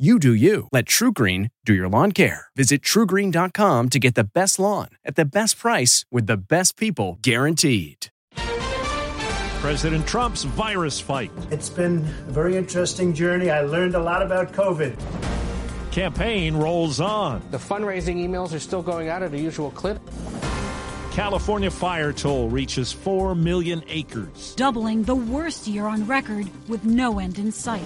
You do you. Let TruGreen do your lawn care. Visit trugreen.com to get the best lawn at the best price with the best people guaranteed. President Trump's virus fight. It's been a very interesting journey. I learned a lot about COVID. Campaign rolls on. The fundraising emails are still going out at a usual clip. California fire toll reaches 4 million acres. Doubling the worst year on record with no end in sight.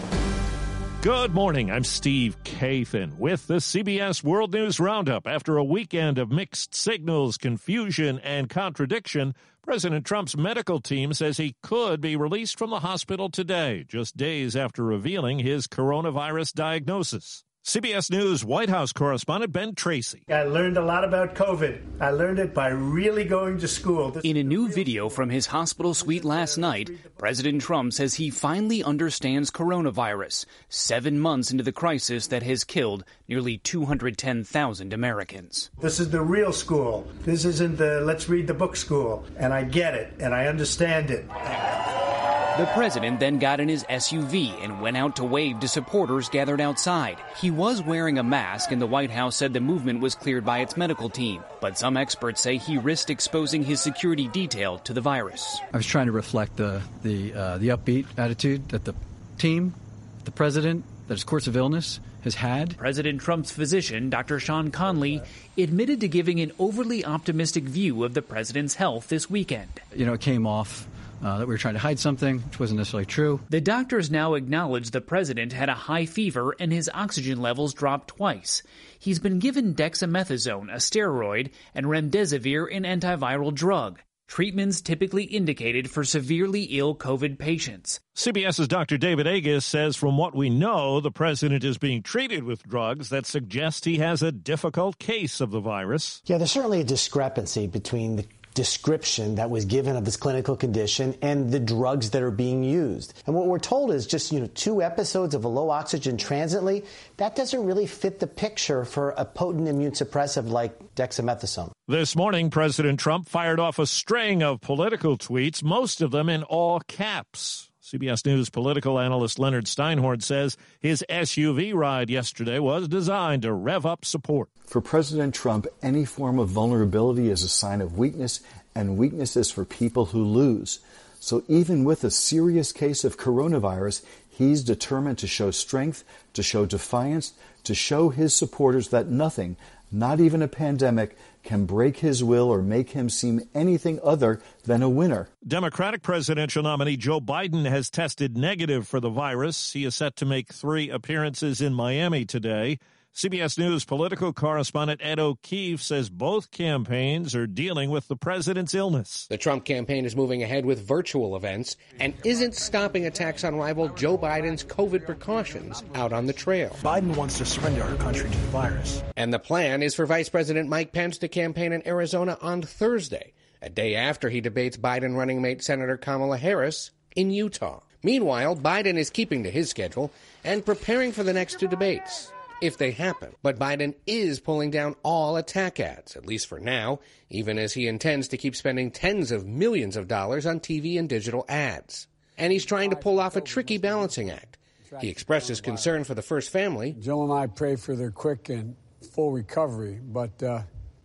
Good morning. I'm Steve Kathan with the CBS World News Roundup. After a weekend of mixed signals, confusion, and contradiction, President Trump's medical team says he could be released from the hospital today, just days after revealing his coronavirus diagnosis. CBS News White House correspondent Ben Tracy. I learned a lot about COVID. I learned it by really going to school. This In a new video from his hospital suite last night, President Trump says he finally understands coronavirus, seven months into the crisis that has killed nearly 210,000 Americans. This is the real school. This isn't the let's read the book school. And I get it, and I understand it. The president then got in his SUV and went out to wave to supporters gathered outside. He was wearing a mask, and the White House said the movement was cleared by its medical team. But some experts say he risked exposing his security detail to the virus. I was trying to reflect the the uh, the upbeat attitude that the team, the president, that his course of illness has had. President Trump's physician, Dr. Sean Conley, admitted to giving an overly optimistic view of the president's health this weekend. You know, it came off uh, that we were trying to hide something, which wasn't necessarily true. The doctors now acknowledge the president had a high fever and his oxygen levels dropped twice. He's been given dexamethasone, a steroid, and remdesivir, an antiviral drug. Treatments typically indicated for severely ill COVID patients. CBS's Dr. David Agus says from what we know, the president is being treated with drugs that suggest he has a difficult case of the virus. Yeah, there's certainly a discrepancy between the description that was given of this clinical condition and the drugs that are being used. And what we're told is just, you know, two episodes of a low oxygen transiently, that doesn't really fit the picture for a potent immune suppressive like dexamethasone. This morning, President Trump fired off a string of political tweets, most of them in all caps. CBS News political analyst Leonard Steinhorn says his SUV ride yesterday was designed to rev up support. For President Trump, any form of vulnerability is a sign of weakness, and weakness is for people who lose. So even with a serious case of coronavirus, he's determined to show strength, to show defiance, to show his supporters that nothing, not even a pandemic, can break his will or make him seem anything other than a winner. Democratic presidential nominee Joe Biden has tested negative for the virus. He is set to make three appearances in Miami today. CBS News political correspondent Ed O'Keefe says both campaigns are dealing with the president's illness. The Trump campaign is moving ahead with virtual events and isn't stopping attacks on rival Joe Biden's COVID precautions out on the trail. Biden wants to surrender our country to the virus. And the plan is for Vice President Mike Pence to campaign in Arizona on Thursday, a day after he debates Biden running mate Senator Kamala Harris in Utah. Meanwhile, Biden is keeping to his schedule and preparing for the next two debates if they happen. But Biden is pulling down all attack ads, at least for now, even as he intends to keep spending tens of millions of dollars on TV and digital ads. And he's trying to pull off a tricky balancing act. He expressed his concern for the first family. Jill and I pray for their quick and full recovery, but uh,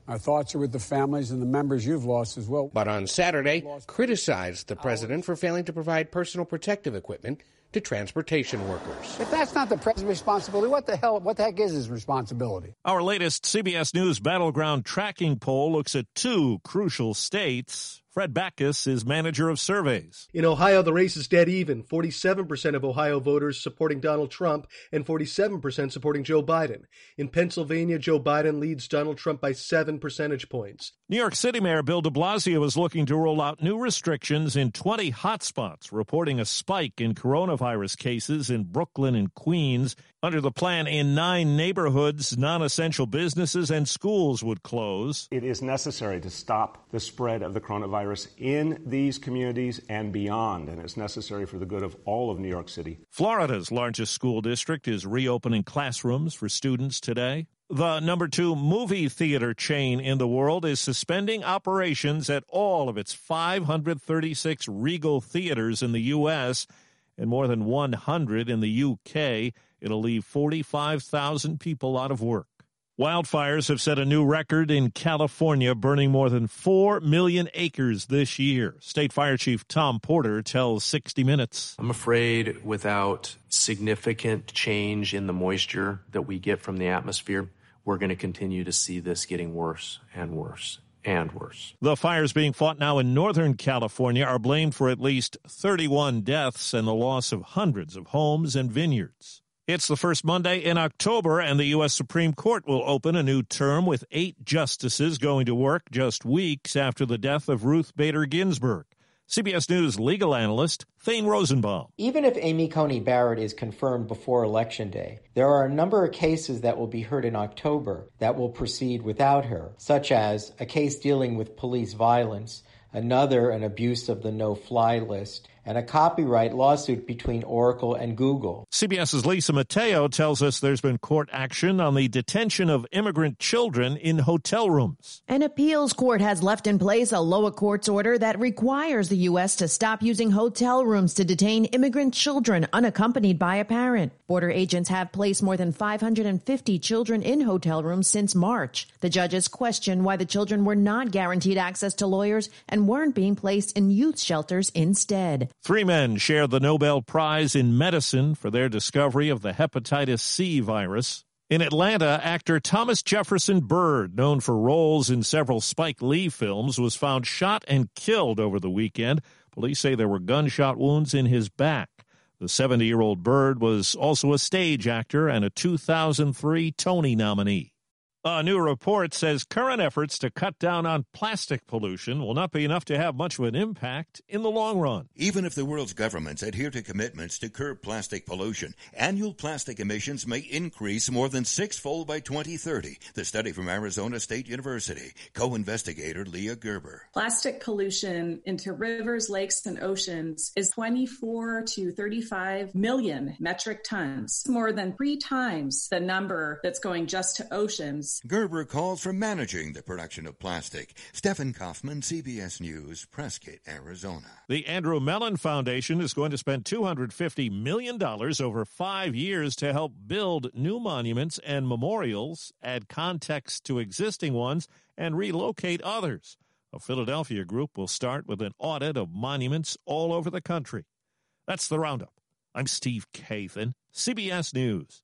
our thoughts are with the families and the members you've lost as well. But on Saturday, criticized the president for failing to provide personal protective equipment to transportation workers. If that's not the president's responsibility, what the hell, what the heck is his responsibility? Our latest CBS News Battleground tracking poll looks at two crucial states Fred Backus is manager of surveys. In Ohio, the race is dead even 47% of Ohio voters supporting Donald Trump and 47% supporting Joe Biden. In Pennsylvania, Joe Biden leads Donald Trump by seven percentage points. New York City Mayor Bill de Blasio is looking to roll out new restrictions in 20 hotspots, reporting a spike in coronavirus cases in Brooklyn and Queens. Under the plan, in nine neighborhoods, non essential businesses and schools would close. It is necessary to stop the spread of the coronavirus in these communities and beyond, and it's necessary for the good of all of New York City. Florida's largest school district is reopening classrooms for students today. The number two movie theater chain in the world is suspending operations at all of its 536 Regal theaters in the U.S. and more than 100 in the U.K. It'll leave 45,000 people out of work. Wildfires have set a new record in California, burning more than 4 million acres this year. State Fire Chief Tom Porter tells 60 Minutes. I'm afraid without significant change in the moisture that we get from the atmosphere, we're going to continue to see this getting worse and worse and worse. The fires being fought now in Northern California are blamed for at least 31 deaths and the loss of hundreds of homes and vineyards. It's the first Monday in October, and the U.S. Supreme Court will open a new term with eight justices going to work just weeks after the death of Ruth Bader Ginsburg. CBS News legal analyst Thane Rosenbaum. Even if Amy Coney Barrett is confirmed before Election Day, there are a number of cases that will be heard in October that will proceed without her, such as a case dealing with police violence, another an abuse of the no fly list, and a copyright lawsuit between Oracle and Google. CBS's Lisa Mateo tells us there's been court action on the detention of immigrant children in hotel rooms. An appeals court has left in place a lower court's order that requires the U.S. to stop using hotel rooms to detain immigrant children unaccompanied by a parent. Border agents have placed more than 550 children in hotel rooms since March. The judges question why the children were not guaranteed access to lawyers and weren't being placed in youth shelters instead. Three men share the Nobel Prize in Medicine for their discovery of the hepatitis C virus. In Atlanta, actor Thomas Jefferson Byrd, known for roles in several Spike Lee films, was found shot and killed over the weekend. Police say there were gunshot wounds in his back. The 70 year old Byrd was also a stage actor and a 2003 Tony nominee. A new report says current efforts to cut down on plastic pollution will not be enough to have much of an impact in the long run. Even if the world's governments adhere to commitments to curb plastic pollution, annual plastic emissions may increase more than sixfold by 2030. The study from Arizona State University, co-investigator Leah Gerber. Plastic pollution into rivers, lakes, and oceans is 24 to 35 million metric tons, more than three times the number that's going just to oceans Gerber calls for managing the production of plastic. Stephen Kaufman, CBS News, Prescott, Arizona. The Andrew Mellon Foundation is going to spend $250 million over five years to help build new monuments and memorials, add context to existing ones, and relocate others. A Philadelphia group will start with an audit of monuments all over the country. That's the roundup. I'm Steve Kathan, CBS News.